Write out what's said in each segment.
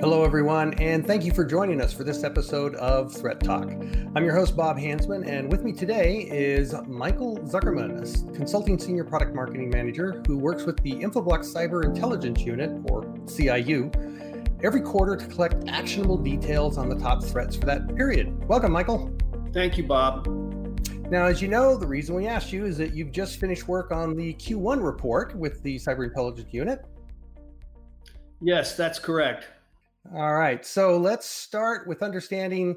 Hello, everyone, and thank you for joining us for this episode of Threat Talk. I'm your host, Bob Hansmann, and with me today is Michael Zuckerman, a consulting senior product marketing manager who works with the Infoblox Cyber Intelligence Unit, or CIU, every quarter to collect actionable details on the top threats for that period. Welcome, Michael. Thank you, Bob. Now, as you know, the reason we asked you is that you've just finished work on the Q1 report with the Cyber Intelligence Unit. Yes, that's correct. All right. So let's start with understanding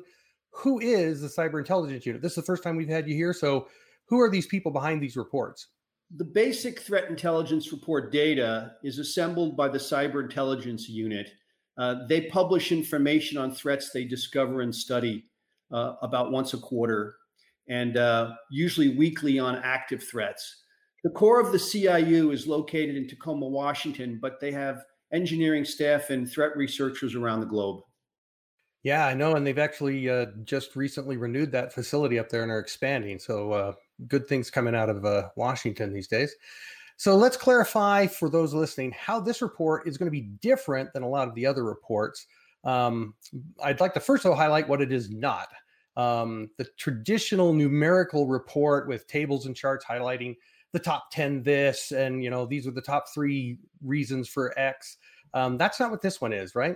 who is the Cyber Intelligence Unit. This is the first time we've had you here. So, who are these people behind these reports? The basic threat intelligence report data is assembled by the Cyber Intelligence Unit. Uh, they publish information on threats they discover and study uh, about once a quarter, and uh, usually weekly on active threats. The core of the CIU is located in Tacoma, Washington, but they have engineering staff and threat researchers around the globe. Yeah, I know, and they've actually uh, just recently renewed that facility up there and are expanding. So uh, good things coming out of uh, Washington these days. So let's clarify for those listening how this report is going to be different than a lot of the other reports. Um, I'd like to first of all highlight what it is not. Um, the traditional numerical report with tables and charts highlighting the top 10 this and you know these are the top three reasons for x. Um, that's not what this one is right?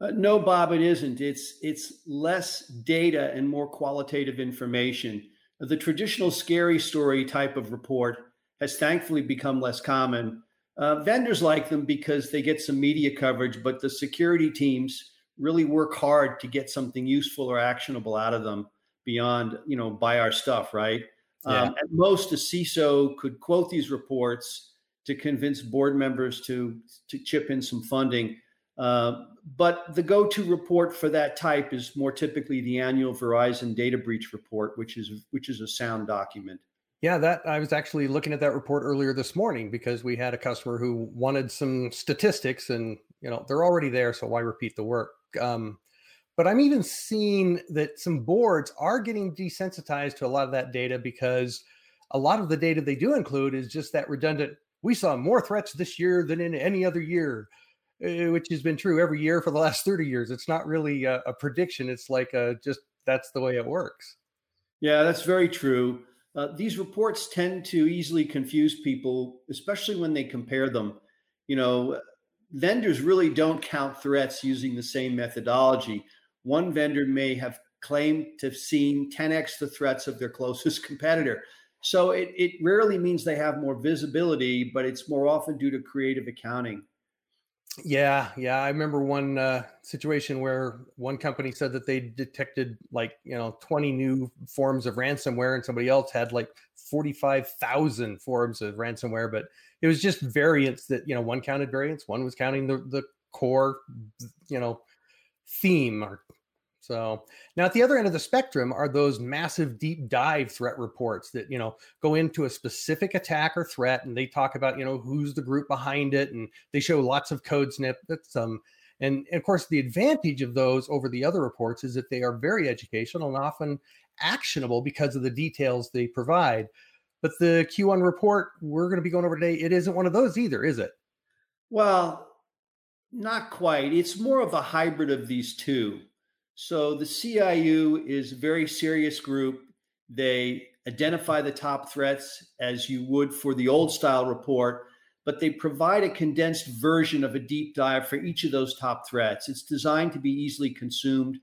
Uh, no bob it isn't. It's it's less data and more qualitative information. The traditional scary story type of report has thankfully become less common. Uh, vendors like them because they get some media coverage but the security teams really work hard to get something useful or actionable out of them beyond you know buy our stuff right yeah. Um, at most, a CISO could quote these reports to convince board members to to chip in some funding. Uh, but the go-to report for that type is more typically the annual Verizon data breach report, which is which is a sound document. Yeah, that I was actually looking at that report earlier this morning because we had a customer who wanted some statistics, and you know they're already there, so why repeat the work? Um, but I'm even seeing that some boards are getting desensitized to a lot of that data because a lot of the data they do include is just that redundant. We saw more threats this year than in any other year, eh, which has been true every year for the last 30 years. It's not really a, a prediction. It's like a, just that's the way it works. Yeah, that's very true. Uh, these reports tend to easily confuse people, especially when they compare them. You know, vendors really don't count threats using the same methodology one vendor may have claimed to have seen 10x the threats of their closest competitor. So it, it rarely means they have more visibility, but it's more often due to creative accounting. Yeah, yeah. I remember one uh, situation where one company said that they detected like you know 20 new forms of ransomware, and somebody else had like 45,000 forms of ransomware. But it was just variants that you know one counted variants, one was counting the the core, you know, theme or so. Now at the other end of the spectrum are those massive deep dive threat reports that you know go into a specific attack or threat and they talk about you know who's the group behind it and they show lots of code snippets um and, and of course the advantage of those over the other reports is that they are very educational and often actionable because of the details they provide. But the q1 report we're going to be going over today it isn't one of those either is it? Well not quite. It's more of a hybrid of these two. So the CIU is a very serious group. They identify the top threats as you would for the old style report, but they provide a condensed version of a deep dive for each of those top threats. It's designed to be easily consumed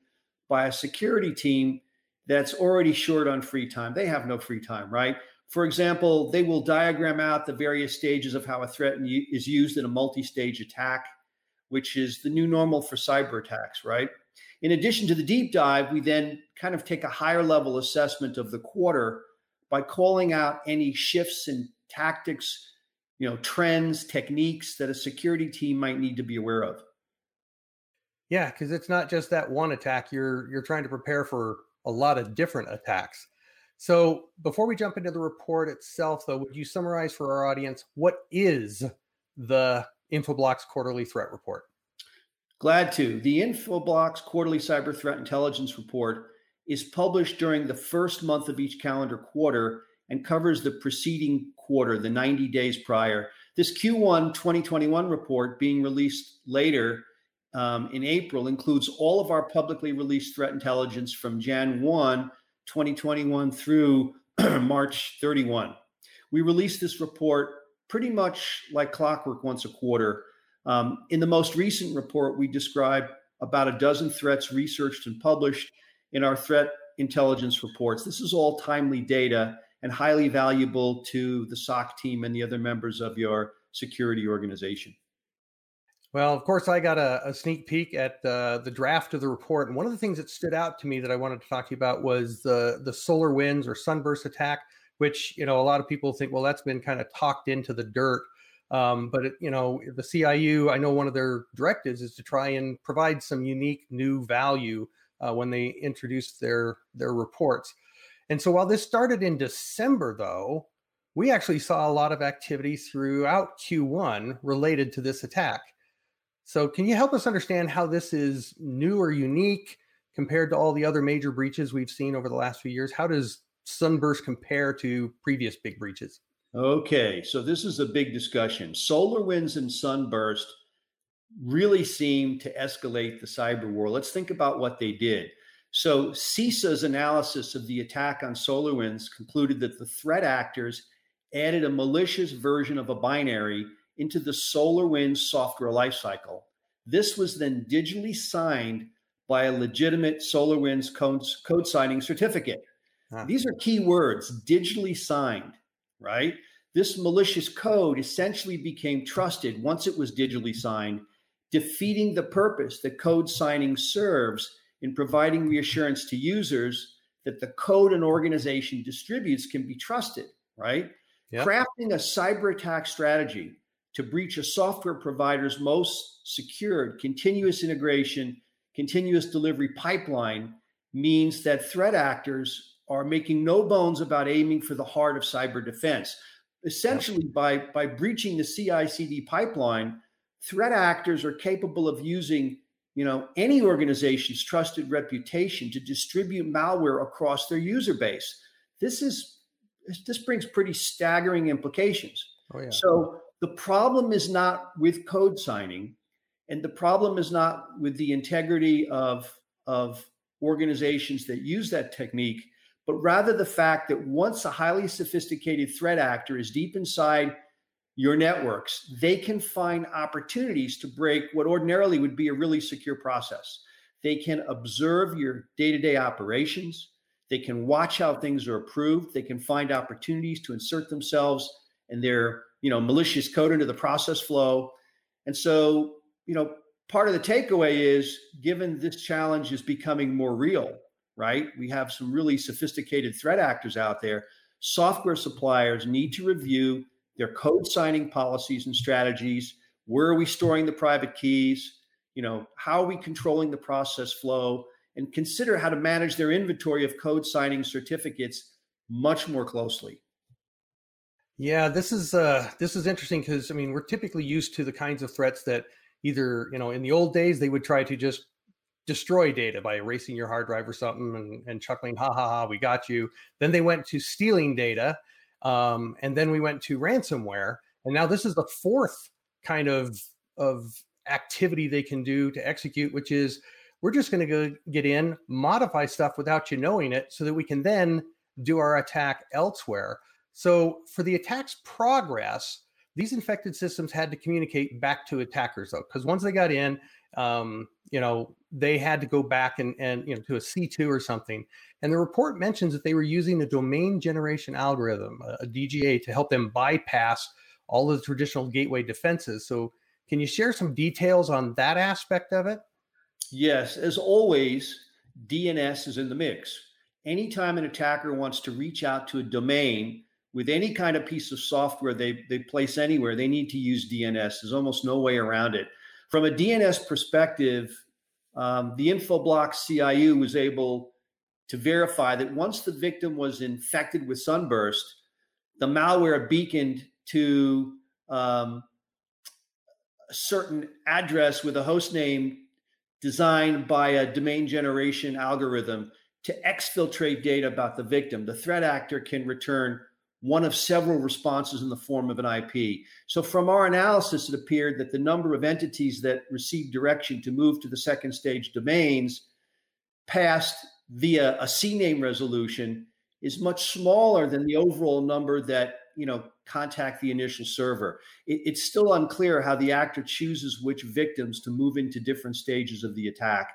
by a security team that's already short on free time. They have no free time, right? For example, they will diagram out the various stages of how a threat is used in a multi stage attack which is the new normal for cyber attacks, right? In addition to the deep dive, we then kind of take a higher level assessment of the quarter by calling out any shifts in tactics, you know, trends, techniques that a security team might need to be aware of. Yeah, because it's not just that one attack. You're you're trying to prepare for a lot of different attacks. So before we jump into the report itself, though, would you summarize for our audience what is the Infoblox Quarterly Threat Report. Glad to. The Infoblox Quarterly Cyber Threat Intelligence Report is published during the first month of each calendar quarter and covers the preceding quarter, the 90 days prior. This Q1 2021 report being released later um, in April includes all of our publicly released threat intelligence from Jan 1, 2021 through March 31. We release this report pretty much like clockwork once a quarter. Um, in the most recent report, we describe about a dozen threats researched and published in our threat intelligence reports. This is all timely data and highly valuable to the SOC team and the other members of your security organization. Well, of course, I got a, a sneak peek at uh, the draft of the report, and one of the things that stood out to me that I wanted to talk to you about was the the SolarWinds or sunburst attack, which you know a lot of people think, well, that's been kind of talked into the dirt. Um, but it, you know, the CIU, I know one of their directives is to try and provide some unique new value uh, when they introduce their their reports. And so while this started in December, though, we actually saw a lot of activity throughout Q1 related to this attack. So, can you help us understand how this is new or unique compared to all the other major breaches we've seen over the last few years? How does Sunburst compare to previous big breaches? Okay, so this is a big discussion. SolarWinds and Sunburst really seem to escalate the cyber war. Let's think about what they did. So, CISA's analysis of the attack on SolarWinds concluded that the threat actors added a malicious version of a binary into the SolarWinds software lifecycle. This was then digitally signed by a legitimate SolarWinds code, code signing certificate. Huh. These are key words digitally signed, right? This malicious code essentially became trusted once it was digitally signed, defeating the purpose that code signing serves in providing reassurance to users that the code an organization distributes can be trusted, right? Yep. Crafting a cyber attack strategy to breach a software provider's most secured continuous integration, continuous delivery pipeline means that threat actors are making no bones about aiming for the heart of cyber defense. Essentially, by, by breaching the CI CD pipeline, threat actors are capable of using you know, any organization's trusted reputation to distribute malware across their user base. This is this brings pretty staggering implications. Oh, yeah. So the problem is not with code signing, and the problem is not with the integrity of of organizations that use that technique, but rather the fact that once a highly sophisticated threat actor is deep inside your networks, they can find opportunities to break what ordinarily would be a really secure process. They can observe your day to day operations. They can watch how things are approved. They can find opportunities to insert themselves and their you know malicious code into the process flow. And so, you know, part of the takeaway is given this challenge is becoming more real, right? We have some really sophisticated threat actors out there. Software suppliers need to review their code signing policies and strategies. Where are we storing the private keys? You know, how are we controlling the process flow? And consider how to manage their inventory of code signing certificates much more closely. Yeah, this is uh, this is interesting because I mean we're typically used to the kinds of threats that either you know in the old days they would try to just destroy data by erasing your hard drive or something and, and chuckling ha ha ha we got you. Then they went to stealing data um, and then we went to ransomware. And now this is the fourth kind of, of activity they can do to execute, which is we're just going to go get in, modify stuff without you knowing it so that we can then do our attack elsewhere. So for the attack's progress, these infected systems had to communicate back to attackers though, because once they got in, um, you know, they had to go back and, and you know to a C2 or something. And the report mentions that they were using a domain generation algorithm, a, DGA, to help them bypass all of the traditional gateway defenses. So, can you share some details on that aspect of it? Yes, as always, DNS is in the mix. Anytime an attacker wants to reach out to a domain with any kind of piece of software they, they place anywhere, they need to use DNS. There's almost no way around it. From a DNS perspective, um, the Infoblox CIU was able to verify that once the victim was infected with sunburst, the malware beaconed to um, a certain address with a host name designed by a domain generation algorithm to exfiltrate data about the victim. The threat actor can return one of several responses in the form of an IP. So, from our analysis, it appeared that the number of entities that received direction to move to the second stage domains passed via a CNAME resolution is much smaller than the overall number that you know contact the initial server. It, it's still unclear how the actor chooses which victims to move into different stages of the attack.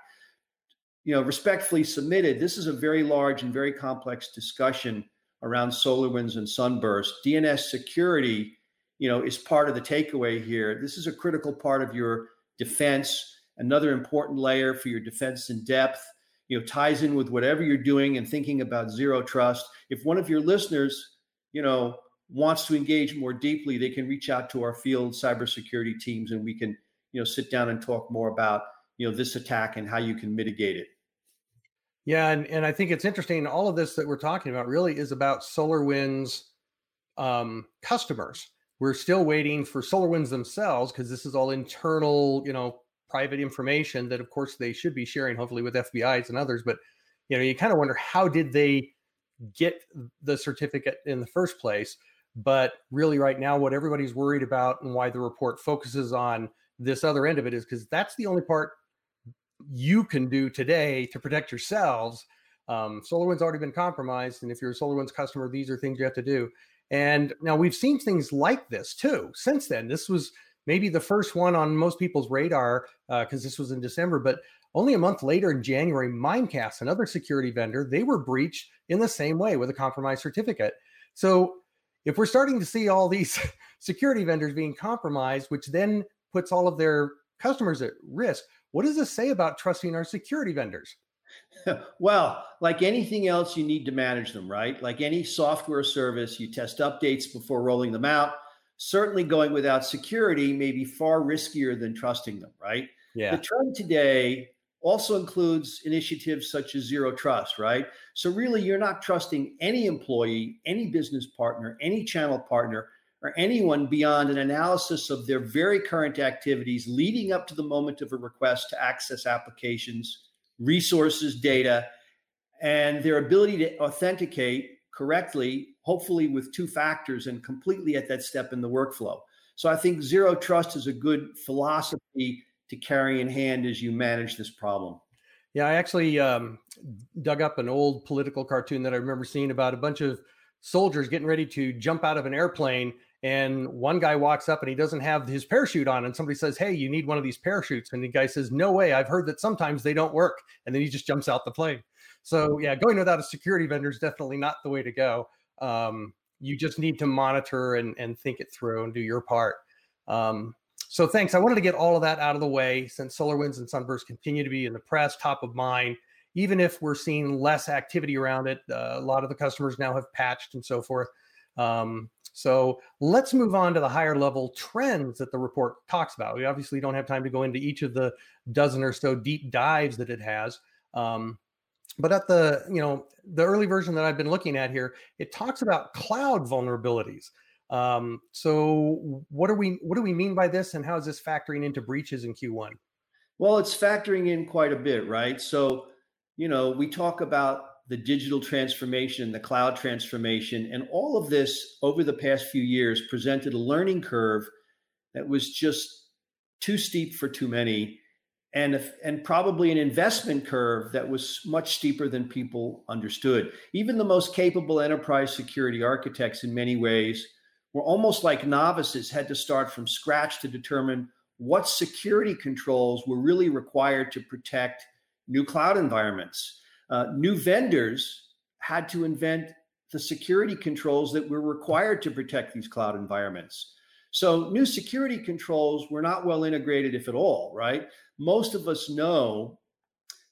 You know, respectfully submitted, this is a very large and very complex discussion around SolarWinds and Sunburst. DNS security, you know, is part of the takeaway here. This is a critical part of your defense, another important layer for your defense in depth. You know, ties in with whatever you're doing and thinking about zero trust. If one of your listeners, you know, wants to engage more deeply, they can reach out to our field cybersecurity teams, and we can, you know, sit down and talk more about, you know, this attack and how you can mitigate it. Yeah, and, and I think it's interesting. All of this that we're talking about really is about SolarWinds um, customers. We're still waiting for SolarWinds themselves because this is all internal, you know, private information that, of course, they should be sharing, hopefully, with FBI's and others. But you know, you kind of wonder how did they get the certificate in the first place? But really, right now, what everybody's worried about and why the report focuses on this other end of it is because that's the only part you can do today to protect yourselves. Um, SolarWinds already been compromised, and if you're a SolarWinds customer, these are things you have to do. And now we've seen things like this too since then. This was maybe the first one on most people's radar because uh, this was in December, but only a month later in January, Mimecast, another security vendor, they were breached in the same way with a compromised certificate. So if we're starting to see all these security vendors being compromised, which then puts all of their customers at risk, what does this say about trusting our security vendors? Well, like anything else, you need to manage them, right? Like any software service, you test updates before rolling them out. Certainly, going without security may be far riskier than trusting them, right? Yeah. The trend today also includes initiatives such as zero trust, right? So, really, you're not trusting any employee, any business partner, any channel partner or anyone beyond an analysis of their very current activities leading up to the moment of a request to access applications, resources, data, and their ability to authenticate correctly, hopefully with two factors and completely at that step in the workflow. So I think zero trust is a good philosophy to carry in hand as you manage this problem. Yeah, I actually um, dug up an old political cartoon that I remember seeing about a bunch of soldiers getting ready to jump out of an airplane and one guy walks up and he doesn't have his parachute on and somebody says hey you need one of these parachutes. And the guy says no way. I've heard that sometimes they don't work. And then he just jumps out the plane. So yeah going without a security vendor is definitely not the way to go. Um, you just need to monitor and, and think it through and do your part. Um, so thanks. I wanted to get all of that out of the way since SolarWinds and sunburst continue to be in the press top of mind. Even if we're seeing less activity around it uh, a lot of the customers now have patched and so forth. Um, so let's move on to the higher level trends that the report talks about. We obviously don't have time to go into each of the dozen or so deep dives that it has. Um, but at the you know the early version that I've been looking at here, it talks about cloud vulnerabilities. Um, so what are we what do we mean by this, and how is this factoring into breaches in Q1? Well, it's factoring in quite a bit, right? So you know we talk about the digital transformation, the cloud transformation, and all of this over the past few years presented a learning curve that was just too steep for too many, and and probably an investment curve that was much steeper than people understood. Even the most capable enterprise security architects, in many ways, were almost like novices, had to start from scratch to determine what security controls were really required to protect new cloud environments uh, new vendors had to invent the security controls that were required to protect these cloud environments. So, new security controls were not well integrated, if at all, right? Most of us know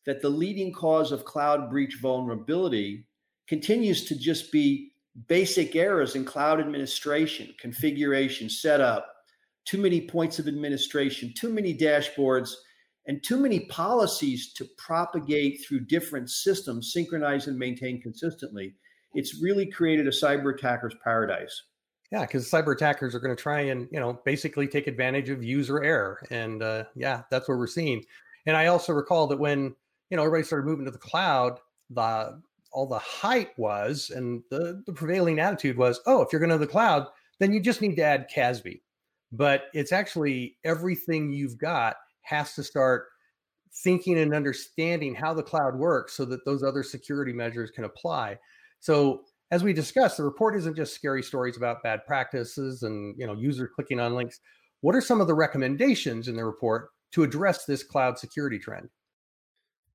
that the leading cause of cloud breach vulnerability continues to just be basic errors in cloud administration, configuration, setup, too many points of administration, too many dashboards, and too many policies to propagate through different systems, synchronize and maintain consistently. It's really created a cyber attacker's paradise. Yeah, because cyber attackers are going to try and you know basically take advantage of user error, and uh, yeah, that's what we're seeing. And I also recall that when you know everybody started moving to the cloud, the all the hype was and the, the prevailing attitude was, oh, if you're going to the cloud, then you just need to add CASB. But it's actually everything you've got has to start thinking and understanding how the cloud works so that those other security measures can apply. So as we discussed, the report isn't just scary stories about bad practices and you know user clicking on links. What are some of the recommendations in the report to address this cloud security trend?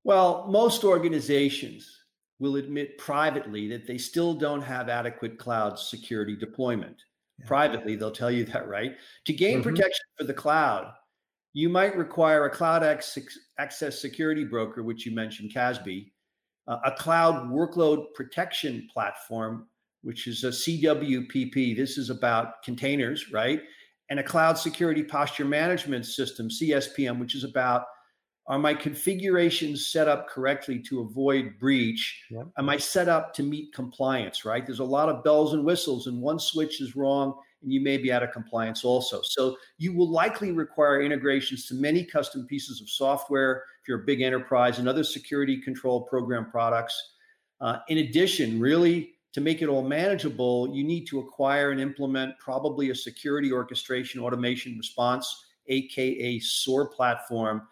Well, most organizations will admit privately that they still don't have adequate cloud security deployment. Yeah. Privately, they'll tell you that, right? To gain mm-hmm. protection for the cloud, you might require a cloud access security broker, which you mentioned, CASB, uh, a cloud workload protection platform, which is a CWPP. This is about containers, right? And a cloud security posture management system, CSPM, which is about are my configurations set up correctly to avoid breach? Yep. Am I set up to meet compliance, right? There's a lot of bells and whistles, and one switch is wrong, and you may be out of compliance also. So you will likely require integrations to many custom pieces of software if you're a big enterprise and other security control program products. Uh, in addition, really to make it all manageable, you need to acquire and implement probably a security orchestration automation response, aka SOAR platform.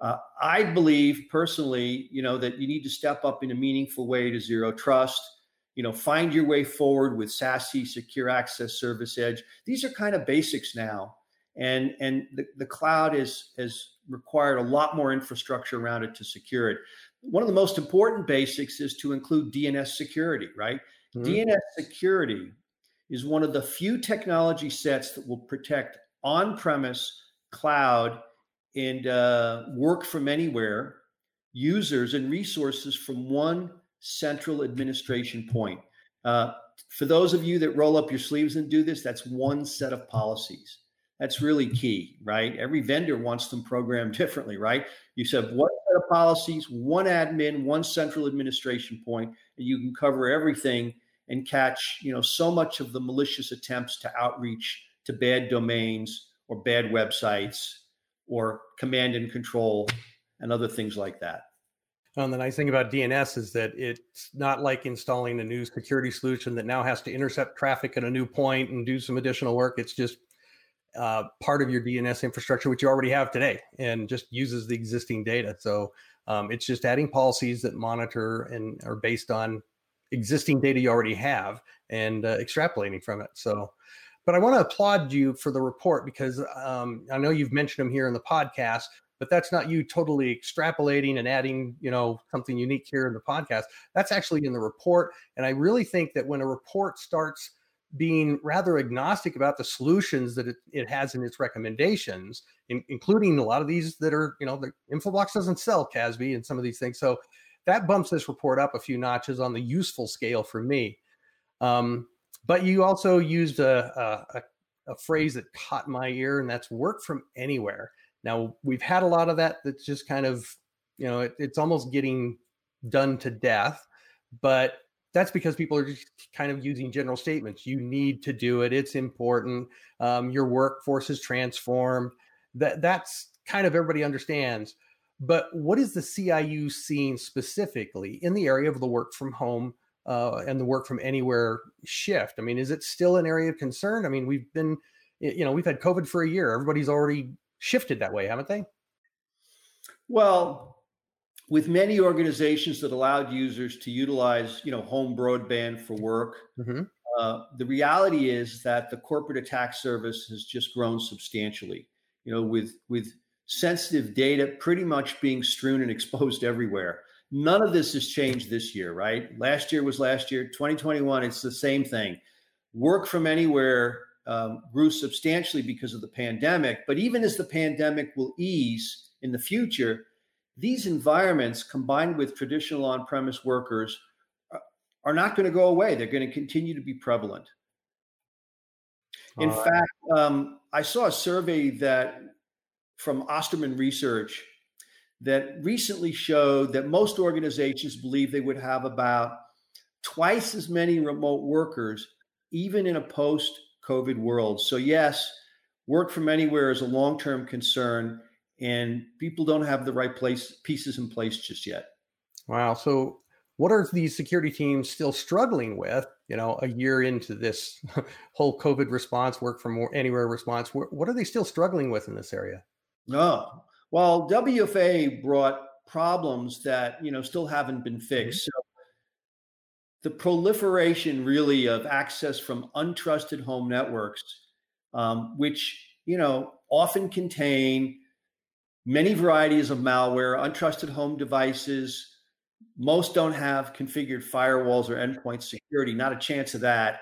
Uh, I believe personally, you know, that you need to step up in a meaningful way to zero trust you know, find your way forward with SASE, Secure Access Service Edge. These are kind of basics now, and and the, the cloud is has required a lot more infrastructure around it to secure it. One of the most important basics is to include DNS security, right? Mm-hmm. DNS security is one of the few technology sets that will protect on-premise, cloud, and uh, work from anywhere users and resources from one central administration point. Uh, for those of you that roll up your sleeves and do this, that's one set of policies. That's really key, right? Every vendor wants them programmed differently, right? You said one set of policies, one admin, one central administration point, and you can cover everything and catch, you know, so much of the malicious attempts to outreach to bad domains or bad websites or command and control and other things like that. And the nice thing about DNS is that it's not like installing a new security solution that now has to intercept traffic at a new point and do some additional work. It's just uh, part of your DNS infrastructure, which you already have today, and just uses the existing data. So um, it's just adding policies that monitor and are based on existing data you already have and uh, extrapolating from it. So, but I want to applaud you for the report because um, I know you've mentioned them here in the podcast, but that's not you totally extrapolating and adding you know something unique here in the podcast. That's actually in the report and i really think that when a report starts being rather agnostic about the solutions that it, it has in its recommendations in, including a lot of these that are you know the infoblox doesn't sell CASB and some of these things. So that bumps this report up a few notches on the useful scale for me. Um, but you also used a, a, a phrase that caught my ear and that's work from anywhere now we've had a lot of that that's just kind of, you know, it, it's almost getting done to death, but that's because people are just kind of using general statements. You need to do it. It's important. Um, your workforce is transformed. That that's kind of everybody understands. But what is the CIU seeing specifically in the area of the work from home uh, and the work from anywhere shift? I mean, is it still an area of concern? I mean, we've been, you know, we've had COVID for a year. Everybody's already shifted that way, haven't they? Well, with many organizations that allowed users to utilize, you know, home broadband for work, mm-hmm. uh, the reality is that the corporate attack surface has just grown substantially. You know, with with sensitive data pretty much being strewn and exposed everywhere. None of this has changed this year, right? Last year was last year. 2021, it's the same thing. Work from anywhere um, grew substantially because of the pandemic. But even as the pandemic will ease in the future, these environments combined with traditional on premise workers are, not going to go away. They're going to continue to be prevalent. In fact, um, I saw a survey that from Osterman Research that recently showed that most organizations believe they would have about twice as many remote workers, even in a post COVID world. So, yes, work from anywhere is a long term concern, and people don't have the right place pieces in place just yet. Wow. So, what are these security teams still struggling with? You know, a year into this whole COVID response, work from anywhere response, what are they still struggling with in this area? No, oh, well, WFA brought problems that you know still haven't been mm-hmm. fixed. So the proliferation really of access from untrusted home networks, um, which you know often contain many varieties of malware, untrusted home devices. Most don't have configured firewalls or endpoint security, not a chance of that.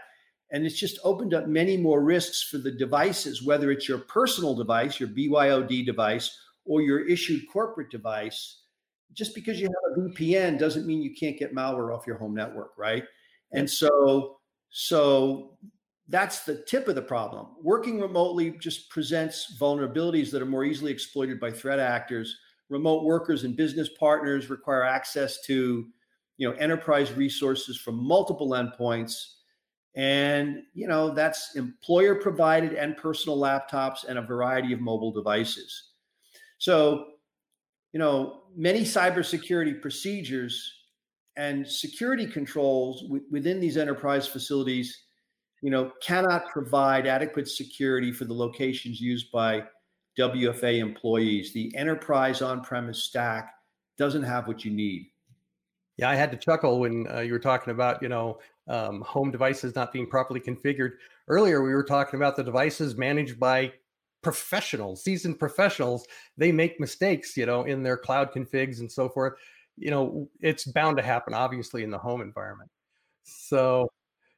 And it's just opened up many more risks for the devices, whether it's your personal device, your BYOD device, or your issued corporate device. Just because you have a VPN doesn't mean you can't get malware off your home network, right? And so, so that's the tip of the problem. Working remotely just presents vulnerabilities that are more easily exploited by threat actors. Remote workers and business partners require access to, you know, enterprise resources from multiple endpoints. And, you know, that's employer provided and personal laptops and a variety of mobile devices. So, you know, many cybersecurity procedures and security controls w- within these enterprise facilities you know, cannot provide adequate security for the locations used by WFA employees. The enterprise on-premise stack doesn't have what you need. Yeah, I had to chuckle when uh, you were talking about, you know, um, home devices not being properly configured. Earlier, we were talking about the devices managed by professionals, seasoned professionals. They make mistakes, you know, in their cloud configs and so forth. You know, it's bound to happen, obviously, in the home environment. So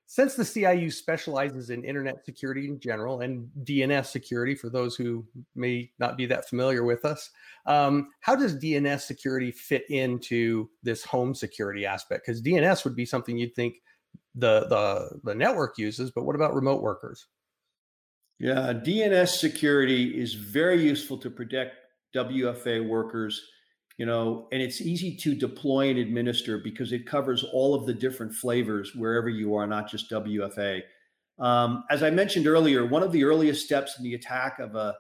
since the CIU specializes in internet security in general and DNS security, for those who may not be that familiar with us, um, how does DNS security fit into this home security aspect? Because DNS would be something you'd think the, the the network uses, but what about remote workers? Yeah, DNS security is very useful to protect WFA workers you know, and it's easy to deploy and administer because it covers all of the different flavors wherever you are, not just WFA. Um, as I mentioned earlier, one of the earliest steps in the attack of a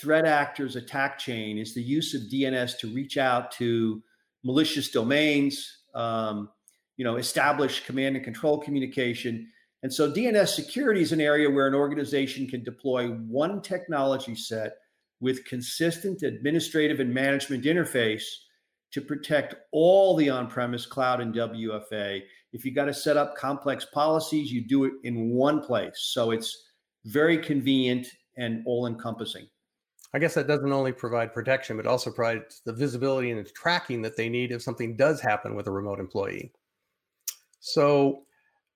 threat actor's attack chain is the use of DNS to reach out to malicious domains, um, you know, establish command and control communication. And so DNS security is an area where an organization can deploy one technology set with consistent administrative and management interface to protect all the on-premise cloud and WFA. If you got to set up complex policies, you do it in one place. So it's very convenient and all-encompassing. I guess that doesn't only provide protection, but also provides the visibility and the tracking that they need if something does happen with a remote employee. So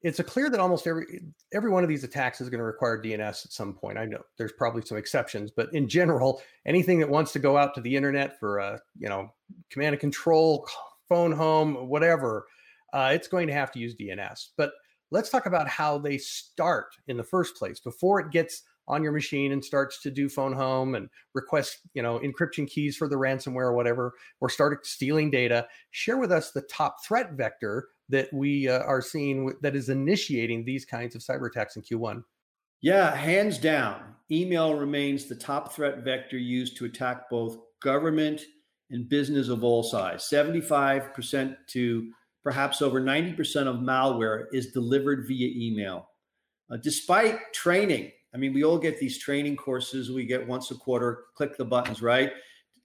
it's a clear that almost every every one of these attacks is going to require DNS at some point. I know there's probably some exceptions, but in general, anything that wants to go out to the internet for a uh, you know command and control, phone home, whatever, uh, it's going to have to use DNS. But let's talk about how they start in the first place before it gets on your machine and starts to do phone home and request you know encryption keys for the ransomware or whatever or start stealing data share with us the top threat vector that we uh, are seeing that is initiating these kinds of cyber attacks in Q1? Yeah, hands down. Email remains the top threat vector used to attack both government and business of all size. 75% to perhaps over 90% of malware is delivered via email. Uh, despite training, I mean, we all get these training courses we get once a quarter, click the buttons, right?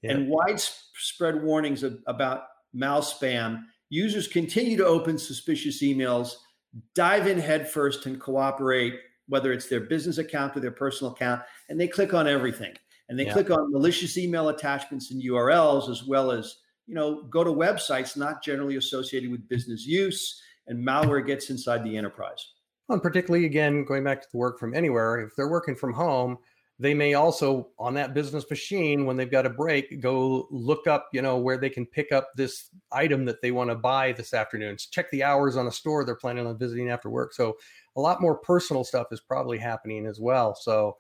Yeah. And widespread warnings of, about mal spam users continue to open suspicious emails, dive in headfirst and cooperate, whether it's their business account or their personal account, and they click on everything. And they yeah. click on malicious email attachments and URLs, as well as you know, go to websites not generally associated with business use, and malware gets inside the enterprise. And particularly, again, going back to the work from anywhere, if they're working from home, they may also on that business machine when they've got a break go look up you know where they can pick up this item that they want to buy this afternoon. Check the hours on a store they're planning on visiting after work. So a lot more personal stuff is probably happening as well. So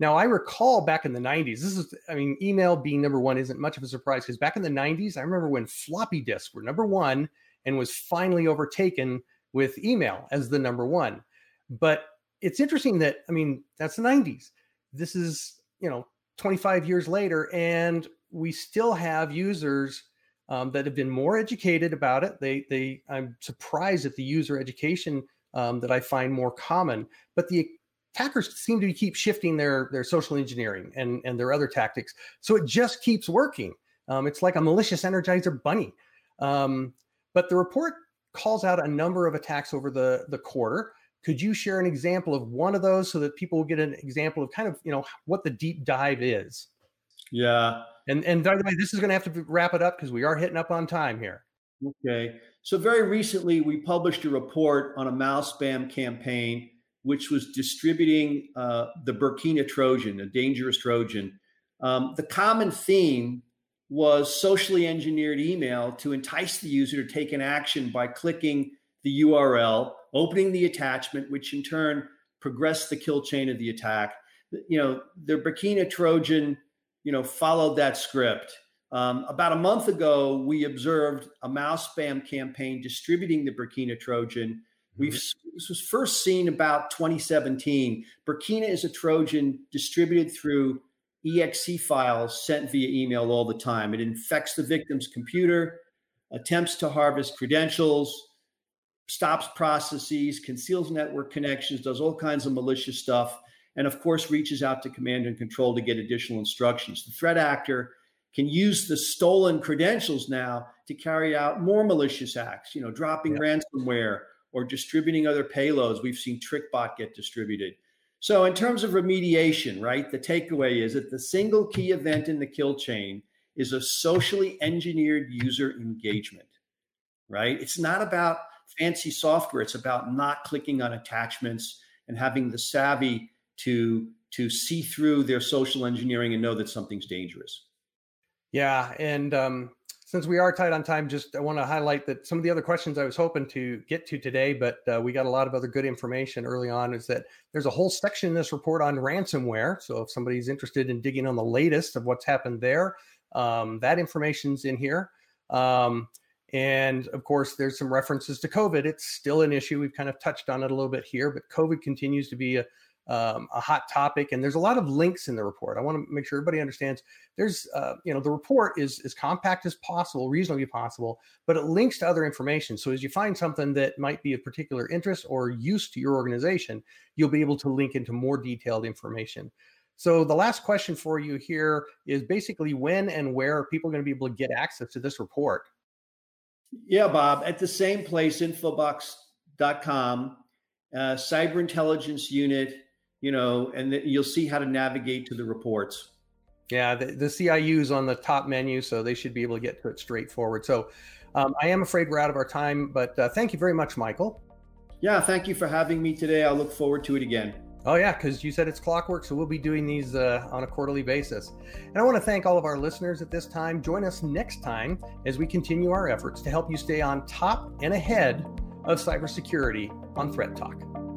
now i recall back in the 90s this is i mean email being number one isn't much of a surprise because back in the 90s i remember when floppy disks were number one and was finally overtaken with email as the number one. But it's interesting that i mean that's the 90s this is you know 25 years later and we still have users um, that have been more educated about it. They, they, I'm surprised at the user education um, that I find more common, but the attackers seem to keep shifting their their social engineering and and their other tactics, so it just keeps working. Um, it's like a malicious Energizer bunny. Um, but the report calls out a number of attacks over the the quarter. Could you share an example of one of those so that people will get an example of kind of you know what the deep dive is? Yeah. And and by the way, this is going to have to wrap it up because we are hitting up on time here. Okay. So very recently, we published a report on a mal spam campaign which was distributing uh, the Burkina Trojan, a dangerous Trojan. Um, the common theme was socially engineered email to entice the user to take an action by clicking the URL, opening the attachment, which in turn progressed the kill chain of the attack. You know, the Burkina Trojan, you know, followed that script. Um, about a month ago, we observed a mal spam campaign distributing the Burkina Trojan. We've mm-hmm. this was first seen about 2017. Burkina is a Trojan distributed through exe files sent via email all the time. It infects the victim's computer, attempts to harvest credentials, stops processes, conceals network connections, does all kinds of malicious stuff, and of course, reaches out to command and control to get additional instructions. The threat actor can use the stolen credentials now to carry out more malicious acts, you know, dropping yeah. ransomware or distributing other payloads. We've seen TrickBot get distributed. So, in terms of remediation, right, the takeaway is that the single key event in the kill chain is a socially engineered user engagement, right? It's not about fancy software, it's about not clicking on attachments and having the savvy to to see through their social engineering and know that something's dangerous. Yeah, and um, since we are tight on time, just I want to highlight that some of the other questions I was hoping to get to today, but uh, we got a lot of other good information early on. Is that there's a whole section in this report on ransomware. So if somebody's interested in digging on the latest of what's happened there, um, that information's in here. Um, and of course, there's some references to COVID. It's still an issue. We've kind of touched on it a little bit here, but COVID continues to be a um, a hot topic, and there's a lot of links in the report. I want to make sure everybody understands. There's, uh, you know, the report is as compact as possible, reasonably possible, but it links to other information. So as you find something that might be of particular interest or use to your organization, you'll be able to link into more detailed information. So the last question for you here is basically when and where are people going to be able to get access to this report? Yeah, Bob, at the same place, infoblox.com, uh, cyber intelligence unit you know, and th- you'll see how to navigate to the reports. Yeah, the, the CIU is on the top menu, so they should be able to get to it straightforward. So um, I am afraid we're out of our time, but uh, thank you very much, Michael. Yeah, thank you for having me today. I look forward to it again. Oh, yeah, because you said it's clockwork, so we'll be doing these uh, on a quarterly basis. And I want to thank all of our listeners at this time. Join us next time as we continue our efforts to help you stay on top and ahead of cybersecurity on Threat Talk.